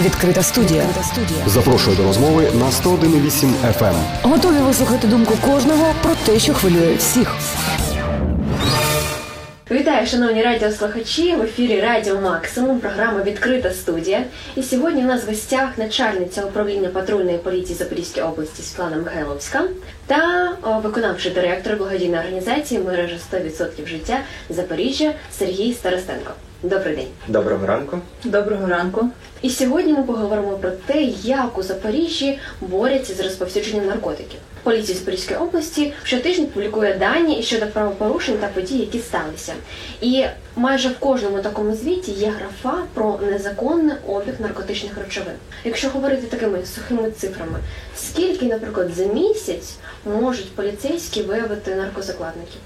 Відкрита студія. студія. Запрошую до розмови на 101,8 FM. Готові вислухати думку кожного про те, що хвилює всіх. Вітаю, шановні радіослухачі! В ефірі Радіо Максимум, програма Відкрита студія. І сьогодні у нас в гостях начальниця управління патрульної поліції Запорізької області Світлана Михайловська та о, виконавчий директор благодійної організації мережа 100% життя Запоріжжя Сергій Старостенко. Добрий день. Доброго ранку. Доброго ранку. І сьогодні ми поговоримо про те, як у Запоріжжі борються з розповсюдженням наркотиків. Поліція Запорізької області щотижня публікує дані щодо правопорушень та подій, які сталися. І майже в кожному такому звіті є графа про незаконний обіг наркотичних речовин. Якщо говорити такими сухими цифрами, скільки, наприклад, за місяць можуть поліцейські виявити наркозакладників?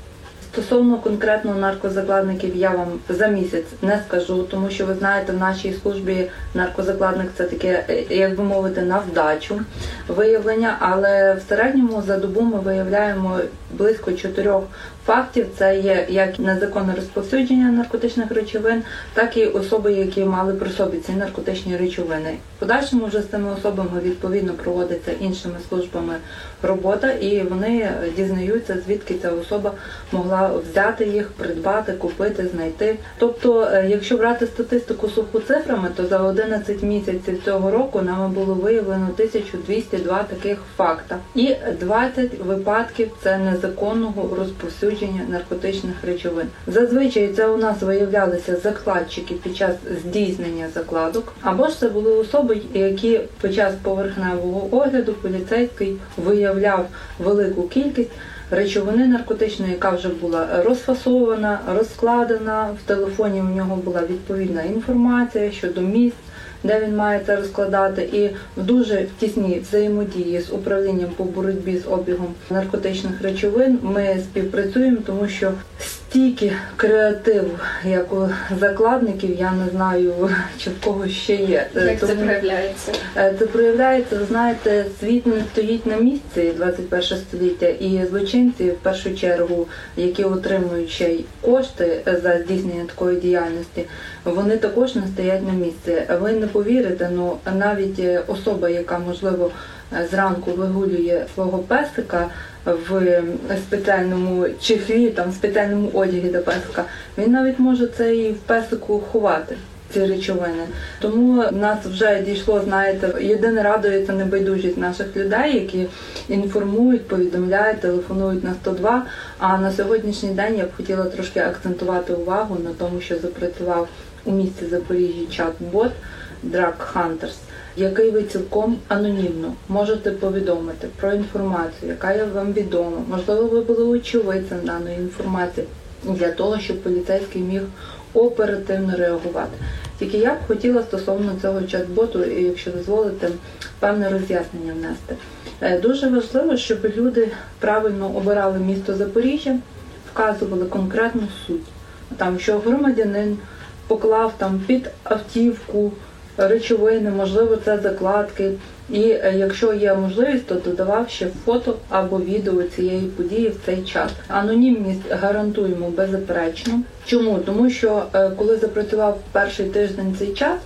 Стосовно конкретно наркозакладників, я вам за місяць не скажу, тому що ви знаєте, в нашій службі наркозакладник це таке, е, як би мовити, на вдачу виявлення. Але в середньому за добу ми виявляємо близько чотирьох фактів. Це є як незаконне розповсюдження наркотичних речовин, так і особи, які мали при собі ці наркотичні речовини. В Подальшому вже з цими особами відповідно проводиться іншими службами робота, і вони дізнаються, звідки ця особа могла взяти їх, придбати, купити, знайти. Тобто, е, якщо брати статистику суху цифрами, то за 11 місяців цього року нами було виявлено 1202 таких факта, і 20 випадків це незаконного розповсюдження наркотичних речовин. Зазвичай це у нас виявлялися закладчики під час здійснення закладок, або ж це були особи, які під час поверхневого огляду поліцейський виявляв велику кількість речовини наркотичної, яка вже була розфасована, розкладена. В телефоні у нього була відповідна інформація щодо місць. Де він має це розкладати, і в дуже тісній взаємодії з управлінням по боротьбі з обігом наркотичних речовин ми співпрацюємо, тому що стільки креативу, як у закладників, я не знаю, чи в кого ще є. Як це проявляється? Е, Це проявляється, ви знаєте, світ не стоїть на місці 21 століття, і злочинці в першу чергу, які отримують ще й кошти за здійснення такої діяльності, вони також не стоять на місці. Ви не повірите, ну навіть е, особа, яка можливо е, зранку вигулює свого песика в спеціальному чехлі, там в спеціальному одязі до песика, він навіть може це і в песику ховати ці речовини. Тому нас вже дійшло, знаєте, єдине радує це небайдужість наших людей, які інформують, повідомляють, телефонують на 102. А на сьогоднішній день я б хотіла трошки акцентувати увагу на тому, що запрацював у місті Запоріжжя чат-бот Drug Hunters, який ви цілком анонімно можете повідомити про інформацію, яка є вам відома. Можливо, ви були очевидцем даної інформації для того, щоб поліцейський міг оперативно реагувати. Тільки я б хотіла стосовно цього чат-боту, і якщо дозволите, певне роз'яснення внести. Е, Дуже важливо, щоб люди правильно обирали місто Запоріжжя, вказували конкретну суть. Там, що громадянин поклав там під автівку речовини, можливо, це закладки. І е, якщо є можливість, то додавав ще фото або відео цієї події в цей час. Анонімність гарантуємо беззаперечно. Чому? Тому що е, коли запрацював перший тиждень цей час,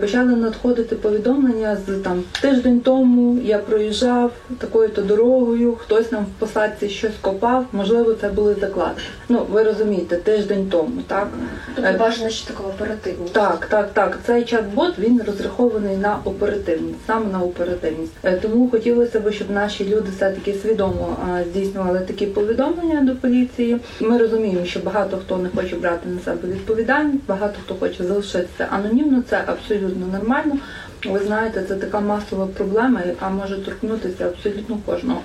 почали надходити повідомлення з там тиждень тому я проїжджав такою-то дорогою, хтось нам в посадці щось копав, можливо, це були закладки. Ну ви розумієте, тиждень тому, так? Тобто Е, бажано ще такого оперативного. так, так, так. Цей чат-бот він розрахований на оперативність, саме на оперативність. Е, Тому хотілося б, щоб наші люди все-таки свідомо здійснювали такі повідомлення до поліції. Ми розуміємо, що багато хто не хоче брати на себе відповідальність, багато хто хоче залишитися анонімно. Це абсолютно нормально. Ви знаєте, це така масова проблема, яка може торкнутися абсолютно кожного.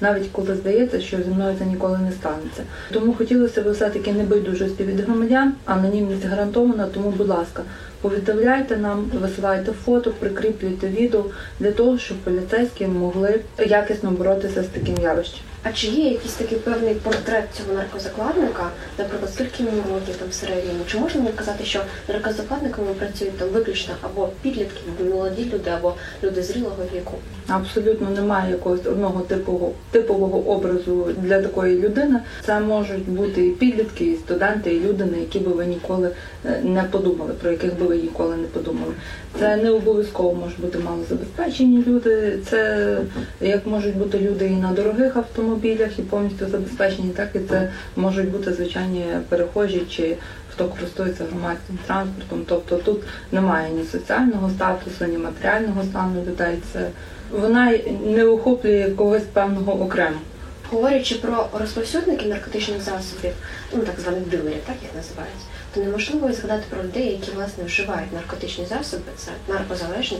Навіть коли здається, що зі мною це ніколи не станеться. Тому хотілося б все-таки небайдужості від громадян, анонімність гарантована, тому, будь ласка, повідомляйте нам, висилайте фото, прикріплюйте відео для того, щоб поліцейські могли якісно боротися з таким явищем. А чи є якийсь такий певний портрет цього наркозакладника, наприклад, скільки йому років там в середньому? Чи можна казати, що наркозакладниками працюють там виключно або підлітки, або молоді люди, або люди зрілого віку? Абсолютно немає якогось одного типового типового образу для такої людини. Це можуть бути і підлітки, і студенти, і люди, на які би ви ніколи е, не подумали, про яких би ви ніколи не подумали. Це не обов'язково можуть бути малозабезпечені люди. Це як можуть бути люди і на дорогих автомобілях, і повністю забезпечені, так і це можуть бути звичайні перехожі чи хто користується громадським транспортом. Тобто тут немає ні соціального статусу, ні матеріального стану людей. Це вона не охоплює когось певного окремо. Говорячи про розповсюдників наркотичних засобів, ну так званих дилерів, так їх називають, то неможливо згадати про людей, які власне вживають наркотичні засоби, це наркозалежні.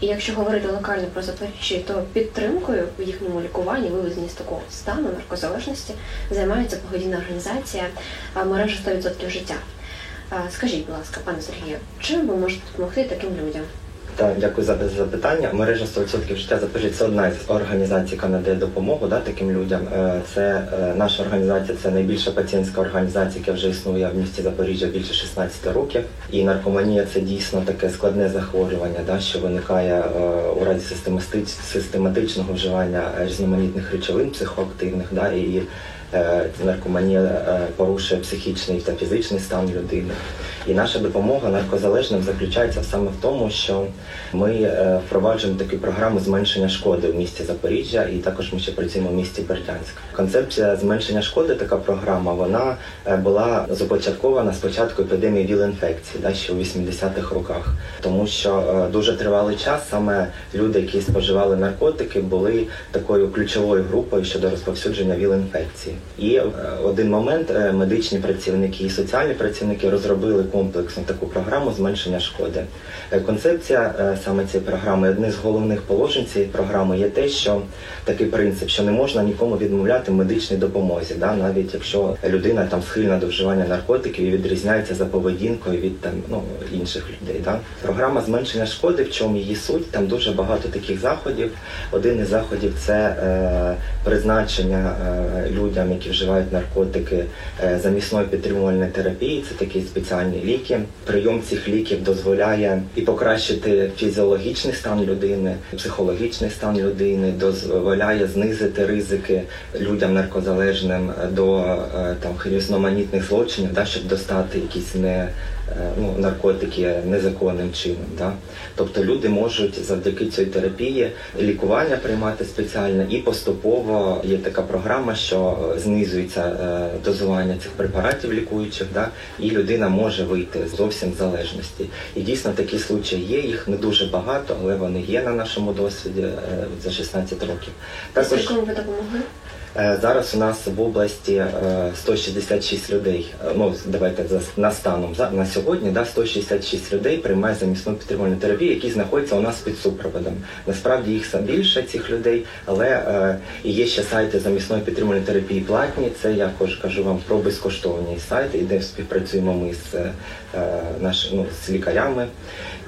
І якщо говорити локально про Запоріжжя, то підтримкою в їхньому лікуванні, вивезенні з такого стану наркозалежності займається благодійна організація мережа 100% життя. Скажіть, будь ласка, пане Сергію, чим ви можете допомогти таким людям? Так, дякую за запитання. Мережа 100% життя Запоріжжя це одна з організацій, яка надає допомогу да, таким людям. Е, Це е, наша організація, це найбільша пацієнтська організація, яка вже існує в місті Запоріжжя більше 16 років. І наркоманія це дійсно таке складне захворювання, да, що виникає е, у разі систематичного вживання різноманітних речовин психоактивних. Да, і наркоманія порушує психічний та фізичний стан людини. І наша допомога наркозалежним заключається саме в тому, що ми е, впроваджуємо таку програму зменшення шкоди в місті Запоріжжя, і також ми ще працюємо в місті Бердянськ. Концепція зменшення шкоди, така програма, вона е, була започаткована з початку епідемії віл-інфекції, да, ще у 80-х роках, тому що е, дуже тривалий час саме люди, які споживали наркотики, були такою ключовою групою щодо розповсюдження віл-інфекції. І один момент медичні працівники і соціальні працівники розробили комплексну таку програму зменшення шкоди. Е, Концепція е, саме цієї програми, одне з головних положень цієї програми є те, що такий принцип, що не можна нікому відмовляти медичній допомозі, да, навіть якщо людина там схильна до вживання наркотиків і відрізняється за поведінкою від там ну інших людей. Да. Програма зменшення шкоди, в чому її суть, там дуже багато таких заходів. Один із заходів це е, призначення е, людям, які вживають наркотики е, замісної підтримувальної терапії. Це такі спеціальні ліки. Прийом цих ліків дозволяє і покращити фізіологічний стан людини, психологічний стан людини, дозволяє знизити ризики людям наркозалежним до е, там різноманітних злочинів, да, щоб достати якісь не ну, наркотики незаконним чином. Да? Тобто люди можуть завдяки цій терапії лікування приймати спеціальне і поступово є така програма, що е, знизується е, дозування цих препаратів лікуючих, да? і людина може вийти зовсім з залежності. І дійсно такі случаї є, їх не дуже багато, але вони є на нашому досвіді е, за 16 років. Також Скільки ви допомогли? Е, Зараз у нас в області е, 166 людей. Е, Ну давайте за на станом на сьогодні, да 166 людей приймає замісну підтримувальну терапію, які знаходяться у нас під супроводом. Насправді їх більше цих людей, але е, і є ще сайти замісної підтримувальної терапії платні. Це я кож- кажу вам про безкоштовні сайти, де співпрацюємо ми з е, наш, ну, з лікарями.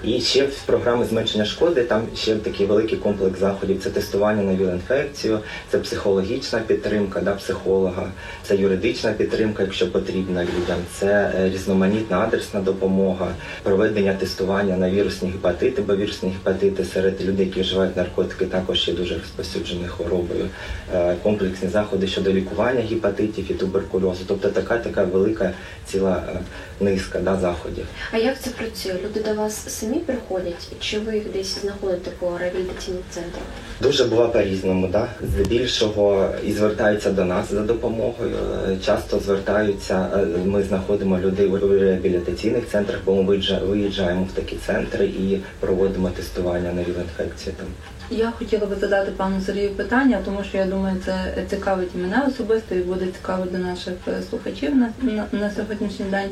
І ще в програми зменшення шкоди там ще такий великий комплекс заходів. Це тестування на віл-інфекцію, це психологічна підтримка да, психолога, це юридична підтримка, якщо потрібна людям, це е, різноманітна адресна допомога, проведення тестування на вірусні гепатити, бо вірусні гепатити серед людей, які вживають наркотики, також є дуже розповсюдженою хворобою. Е, Комплексні заходи щодо лікування гепатитів і туберкульозу. Тобто така така велика ціла е, низка да, заходів. А як це працює? Люди до вас самі приходять, чи ви їх десь знаходите по реабілітаційних центрах? Дуже буває по-різному, да? здебільшого і звертаються до нас за допомогою. Е, Часто звертаються, е, ми знаходимо людей у реабілітаційних центрах, бо ми виїжджаємо в такі центри і проводимо тестування на віл-інфекцію там. Я хотіла би задати пану Сергію питання, тому що я думаю, це цікавить мене особисто і буде цікавити наших е, слухачів на, на, на сьогоднішній день.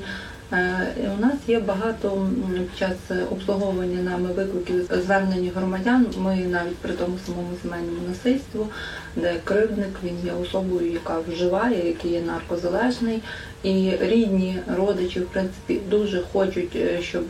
Е, У нас є багато час обслуговування нами викликів звернень громадян. Ми навіть при тому самому сімейному насильству, де кривдник він є особою, яка вживає, який є наркозалежний, і рідні родичі, в принципі, дуже хочуть, е, щоб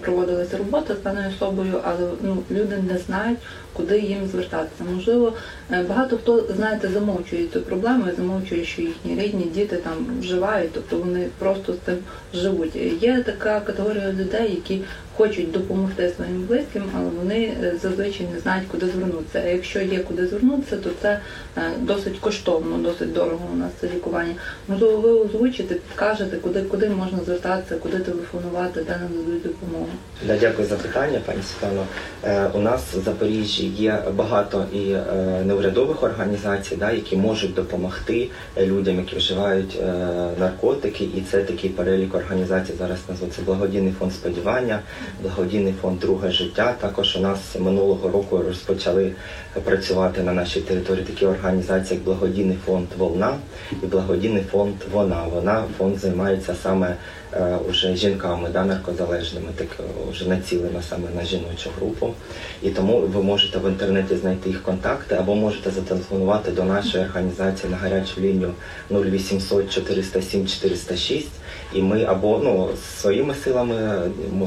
проводилася робота з даною особою, але ну люди не знають, куди їм звертатися. Можливо, е, багато хто знаєте замовчує цю проблему, замовчує, що їхні рідні діти там вживають, тобто вони просто з цим живуть. Є така категорія людей, які хочуть допомогти своїм близьким, але вони е, зазвичай не знають, куди звернутися. А якщо є куди звернутися, то це е, досить коштовно, досить дорого у нас це лікування. Можливо, ви озвучите, підкажете, куди куди можна звертатися, куди телефонувати, де нам дадуть допомогу. Да, дякую за питання, пані Світлано. Е, у нас в Запоріжжі є багато і е, неурядових організацій, да, які можуть допомогти людям, які вживають е, наркотики, і це такий перелік організацій зараз назву. Це благодійний фонд сподівання, благодійний фонд Друге життя. Також у нас минулого року розпочали працювати на нашій території такі організації, як благодійний фонд Волна і благодійний фонд Вона. Вона фонд займається саме уже жінками, да, наркозалежними, так е, вже націлена саме на жіночу групу. І тому ви можете в інтернеті знайти їх контакти або можете зателефонувати до нашої організації на гарячу лінію 0800 407 406 і ми або ну своїми силами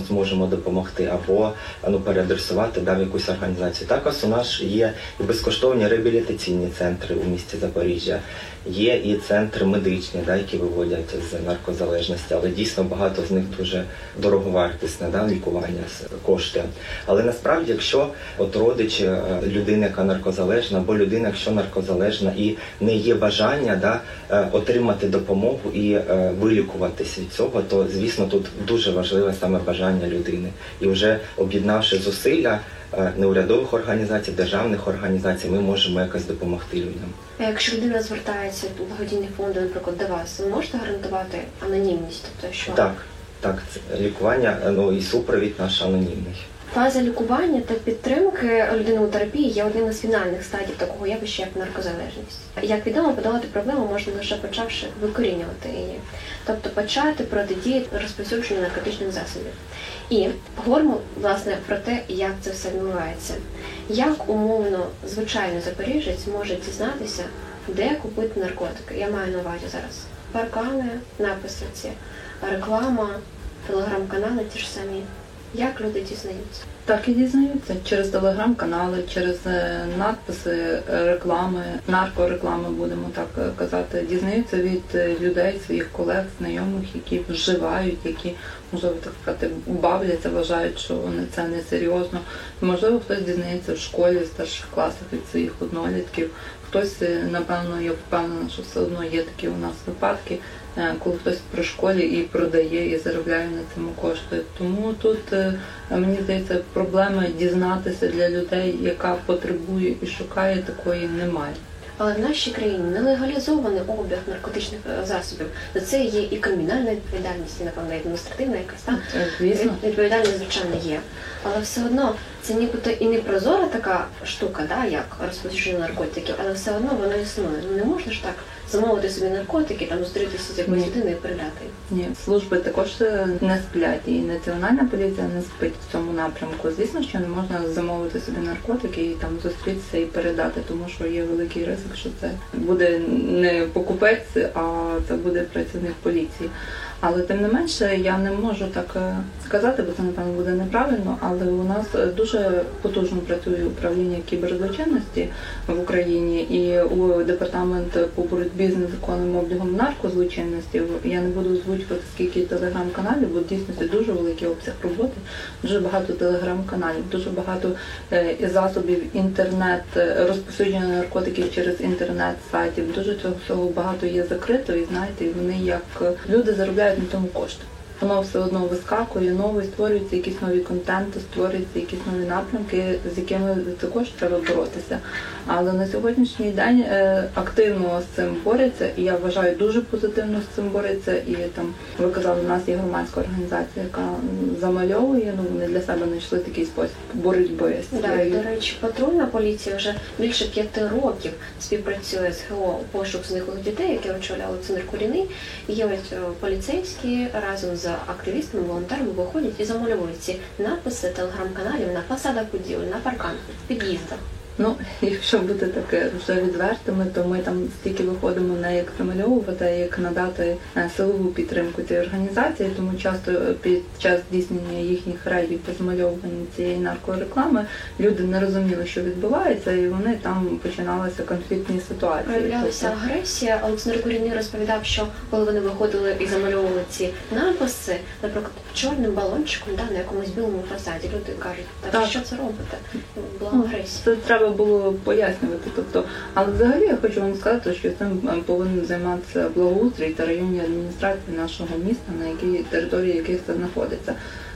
зможемо допомогти, або ну переадресувати да, в якусь організацію. Також у нас є безкоштовні реабілітаційні центри у місті Запоріжжя. Є і центри медичні, да, які виводять з наркозалежності, але дійсно багато з них дуже дороговартісне да, лікування кошти. Але насправді, якщо от родичі е, людини, яка наркозалежна, або людина, якщо наркозалежна і не є бажання да, е, отримати допомогу і е, вилікуватись від цього, то звісно тут дуже важливе саме бажання людини. І вже об'єднавши зусилля неурядових організацій, державних організацій, ми можемо якось допомогти людям. А Якщо людина звертається до благодійних фондів, наприклад, до вас, ви можете гарантувати анонімність, тобто що Так, так, це лікування, е, ну і супровід наш анонімний. фаза лікування та підтримки людини у терапії є одним із фінальних стадій такого явища, як наркозалежність. Як відомо, подолати проблему можна лише почавши викорінювати її, тобто почати протидіяти розповсюдженню наркотичних засобів. І поговоримо власне про те, як це все відбувається. Як умовно звичайний запоріжець може дізнатися, де купити наркотики? Я маю на увазі зараз паркани, написи ці, реклама, телеграм-канали ті ж самі. Як люди дізнаються? Так і дізнаються через телеграм-канали, через е, надписи, реклами, наркореклами, будемо так е, казати. Дізнаються від е, людей, своїх колег, знайомих, які вживають, які можливо так сказати, бавляться, вважають, що вони це не серйозно. Можливо, хтось дізнається в школі, в старших класах від своїх однолітків. Хтось, е, напевно, я впевнена, що все одно є такі у нас випадки, е, коли хтось при школі і продає, і заробляє на цьому кошти. Тому тут е, мені здається, проблеми дізнатися для людей, яка потребує і шукає, такої немає. Але в нашій країні не легалізований обіг наркотичних е, засобів. За це є і кримінальна відповідальність, і напевно і адміністративна якась там. Е, Відповідальність, звичайно, є. Але все одно це нібито і не прозора така штука, да, як розповсюдження наркотиків, але все одно воно існує. Ну не можна ж так замовити собі наркотики, там зустрітися з якоюсь людиною і передати. ні, служби також е, не сплять, і національна поліція не спить в цьому напрямку. Звісно, що не можна замовити собі наркотики і там зустрітися і передати, тому що є великий ризик, що це буде не покупець, а це буде працівник поліції. Але тим не менше я не можу так е, сказати, бо це напевно буде неправильно. Але у нас дуже потужно працює управління кіберзлочинності в Україні і у департамент по боротьбі з незаконним облігом наркозлочинності. Я не буду озвучувати скільки телеграм-каналів, бо в дійсності дуже великий обсяг роботи, дуже багато телеграм-каналів, дуже багато е, засобів інтернет, е, розповсюдження наркотиків через інтернет сайтів. Дуже цього всього багато є закрито, і знаєте, вони як люди заробляють на тому кошти. Воно все одно вискакує, нове, створюються якісь нові контенти, створюються якісь нові напрямки, з якими також треба боротися. Але на сьогоднішній день е, активно з цим борються, і я вважаю, дуже позитивно з цим борються. І там ви казали, у нас є громадська організація, яка замальовує. Ну вони для себе знайшли такий спосіб боротьби з Да, до речі, патрульна поліція вже більше п'яти років співпрацює з ГО пошук зниклих дітей, яке очолює Олександр Куріний. Є ось е, поліцейські разом з активістами, волонтерами виходять і замальовують ці написи телеграм-каналів на фасадах будівель, на парканах, під'їздах. Ну, якщо бути таке вже відвертими, то ми там стільки виходимо не як замальовувати, а як надати е, силову підтримку цій організації, тому часто е, під час здійснення їхніх рейдів по змальовуванню цієї наркореклами люди не розуміли, що відбувається, і вони там починалися конфліктні ситуації. Проявлялася Тобто, агресія. Олександр Куріний розповідав, що коли вони виходили і замальовували ці написи, наприклад, чорним балончиком да, на якомусь білому фасаді, люди кажуть, так, Так. що це робите? Була Ну, агресія. Це треба було пояснювати. Тобто, але взагалі я хочу вам сказати, що цим е, повинен займатися благоустрій та районні адміністрації нашого міста, на якій території яких це знаходиться.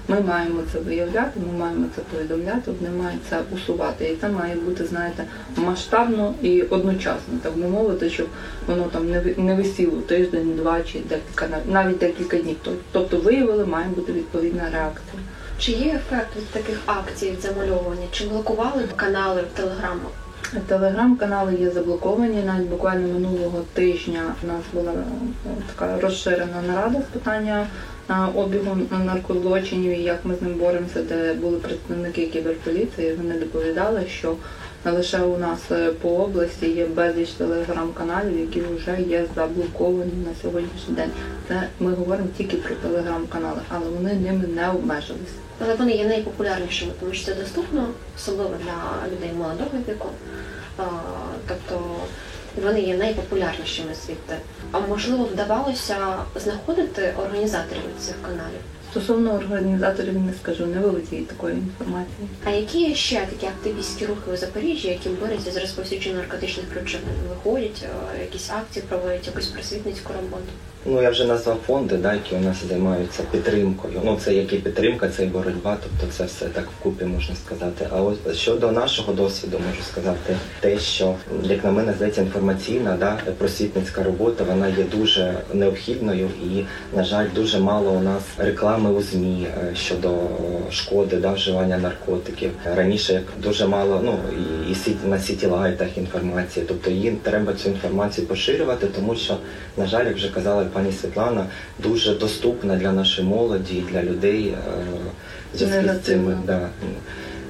Ми маємо це виявляти, ми маємо це повідомляти, вони мають це усувати. І це має бути, знаєте, масштабно і одночасно, так би мовити, щоб воно там не ви- не висіло тиждень, два чи декілька нав- навіть декілька днів. Тобто виявили, має бути відповідна реакція. Чи є ефект від таких акцій замальовування? Чи блокували канали в телеграму? Телеграм-канали є заблоковані. Навіть буквально минулого тижня у нас була е, така розширена нарада з питання на обігу наркозлочинів і як ми з ним боремося, де були представники кіберполіції. Вони доповідали, що лише у нас е, по області є безліч телеграм-каналів, які вже є заблоковані на сьогоднішній день. Це ми говоримо тільки про телеграм-канали, але вони ними не обмежилися. Але вони є найпопулярнішими, тому що це доступно, особливо для людей молодого віку. Тобто вони є найпопулярнішими звідти. А можливо, вдавалося знаходити організаторів цих каналів? Стосовно організаторів не скажу, не володію такої інформації. А які ще такі активістські рухи у Запоріжжі, які борються з розповсюдженням наркотичних речовин? Виходять, якісь акції проводять, якусь просвітницьку роботу? Ну я вже назвав фонди, да, які у нас займаються підтримкою. Ну це як і підтримка, це і боротьба, тобто це все так вкупі можна сказати. А ось щодо нашого досвіду, можу сказати те, що як на мене здається, інформаційна да, просвітницька робота вона є дуже необхідною і, на жаль, дуже мало у нас реклами у змі е, щодо шкоди да, вживання наркотиків. Раніше як дуже мало, ну і, і сіті- на сітілайтах інформації, тобто їм треба цю інформацію поширювати, тому що, на жаль, як вже казала пані Світлана, дуже доступна для нашої молоді для людей е, в зв'язку з цими. Да.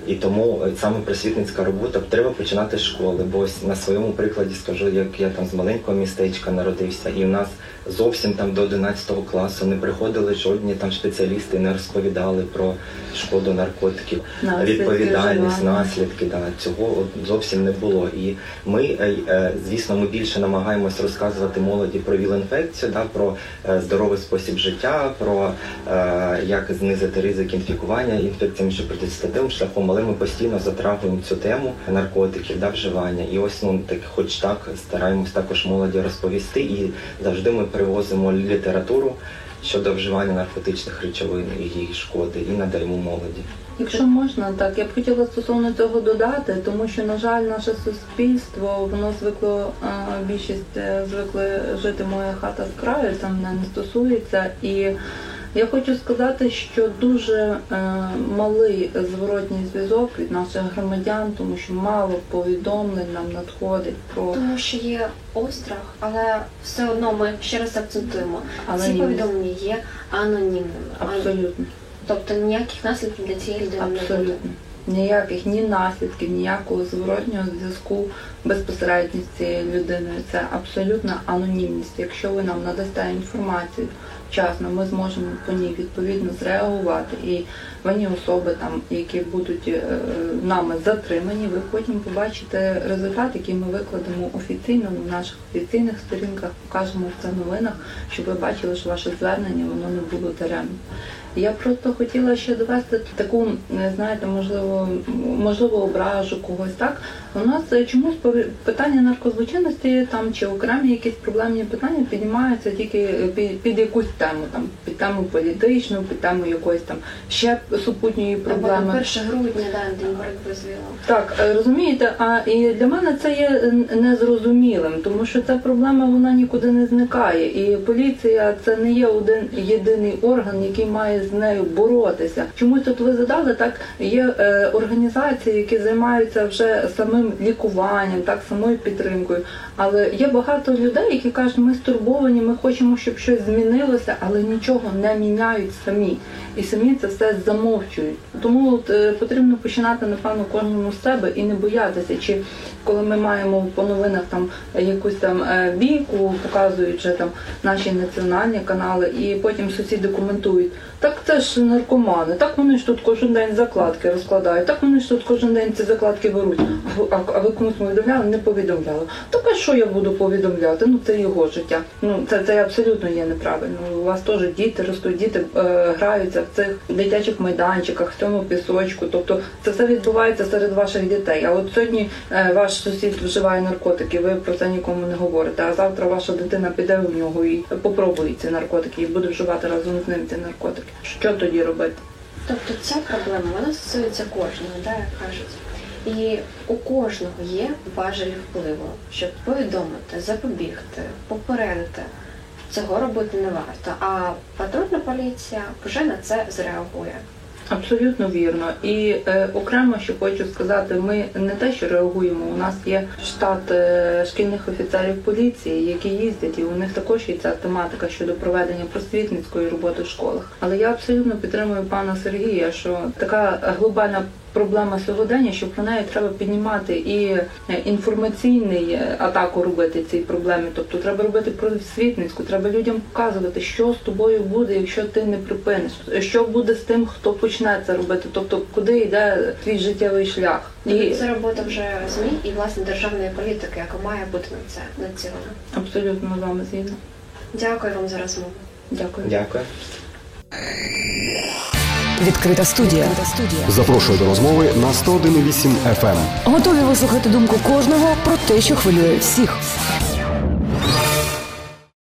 І тому е, саме просвітницька робота треба починати з школи. Бо ось на своєму прикладі скажу, як я там з маленького містечка народився, і в нас зовсім там до 11 класу не приходили жодні там спеціалісти, не розповідали про шкоду наркотиків, Наслідки відповідальність, вживання. наслідки. Да, цього зовсім не було. І ми, е, е, звісно, ми більше намагаємось розказувати молоді про віл-інфекцію, да, про е, здоровий спосіб життя, про як знизити ризик інфікування інфекціями, що прийдуть статевим шляхом, але ми постійно затрагуємо цю тему наркотиків, да, вживання. І ось ну так, хоч так стараємось також молоді розповісти, і завжди ми привозимо літературу щодо вживання наркотичних речовин і їх шкоди, і надаємо молоді. Якщо можна, так я б хотіла стосовно цього додати, тому що на жаль, наше суспільство воно звикло більшість е, звикли жити моя хата з краю, мене не стосується. І я хочу сказати, що дуже е, малий зворотній зв'язок від наших громадян, тому що мало повідомлень нам надходить про Тому що є острах, але все одно ми ще раз акцентуємо. Але Ці ні. повідомлення є анонімними. А- абсолютно. Тобто ніяких наслідків для цієї людини не буде. Абсолютно. Ніяких ні наслідків, ніякого зворотнього зв'язку безпосередньо з цією людиною. Це абсолютна анонімність. Якщо ви нам надасте інформацію вчасно, ми зможемо по ній відповідно зреагувати і винні особи, там які будуть е, нами затримані. Ви потім побачите результат, який ми викладемо офіційно на наших офіційних сторінках, покажемо це новинах, щоб ви бачили, що ваше звернення воно не було даремним. Я просто хотіла ще довести таку, не знаєте, можливо, можливо, ображу когось. Так у нас е, чомусь питання наркозлочинності там чи окремі якісь проблемні питання піднімаються тільки е, під, під якусь тему, там під тему політичну, під тему якоїсь там ще супутньої Або проблеми. 1 грудня, да, день боротьби з. Так, е, розумієте, а і для мене це є незрозумілим, тому що ця проблема вона нікуди не зникає. І поліція це не є один єдиний орган, який має з нею боротися. Чомусь тут ви задали так, є е, організації, які займаються вже самим лікуванням, так самою підтримкою. Але є багато людей, які кажуть, ми стурбовані, ми хочемо, щоб щось змінилося, але нічого не міняють самі. І самі це все замовчують. Тому от, е, потрібно починати напевно кожному з себе і не боятися, чи коли ми маємо по новинах там якусь там е, бійку, показують вже там наші національні канали, і потім сусіди коментують. Так це ж наркомани, так вони ж тут кожен день закладки розкладають, так вони ж тут кожен день ці закладки беруть. А ви, комусь повідомляли? Не повідомляли. Так що я буду повідомляти? Ну це його життя. Ну це, це абсолютно є неправильно. У вас теж діти ростуть, діти е, граються в цих дитячих майданчиках, в цьому пісочку. Тобто це все відбувається серед ваших дітей. А от сьогодні е, ваш сусід вживає наркотики, ви про це нікому не говорите. А завтра ваша дитина піде у нього і попробує ці наркотики, і буде вживати разом з ним ці наркотики. Що тоді робити? Тобто ця проблема вона стосується кожного, да, як кажуть. І у кожного є важелі впливу, щоб повідомити, запобігти, попередити. Цього робити не варто. А патрульна поліція вже на це зреагує. Абсолютно вірно. І е, окремо, що хочу сказати, ми не те, що реагуємо. У нас є штат е, шкільних офіцерів поліції, які їздять, і у них також є ця тематика щодо проведення просвітницької роботи в школах. Але я абсолютно підтримую пана Сергія, що така глобальна проблема сьогодення, що про неї треба піднімати і е, інформаційний е, атаку робити цій проблемі. Тобто треба робити просвітницьку, треба людям показувати, що з тобою буде, якщо ти не припиниш, що буде з тим, хто почне це робити, тобто куди йде твій життєвий шлях. І Це робота вже ЗМІ і власне державної політики, яка має бути на це націлена. абсолютно з вами згідно. Дякую вам за розмову. Дякую. Дякую. Відкрита студія. Запрошую до розмови на 101,8 FM. Готові вислухати думку кожного про те, що хвилює всіх.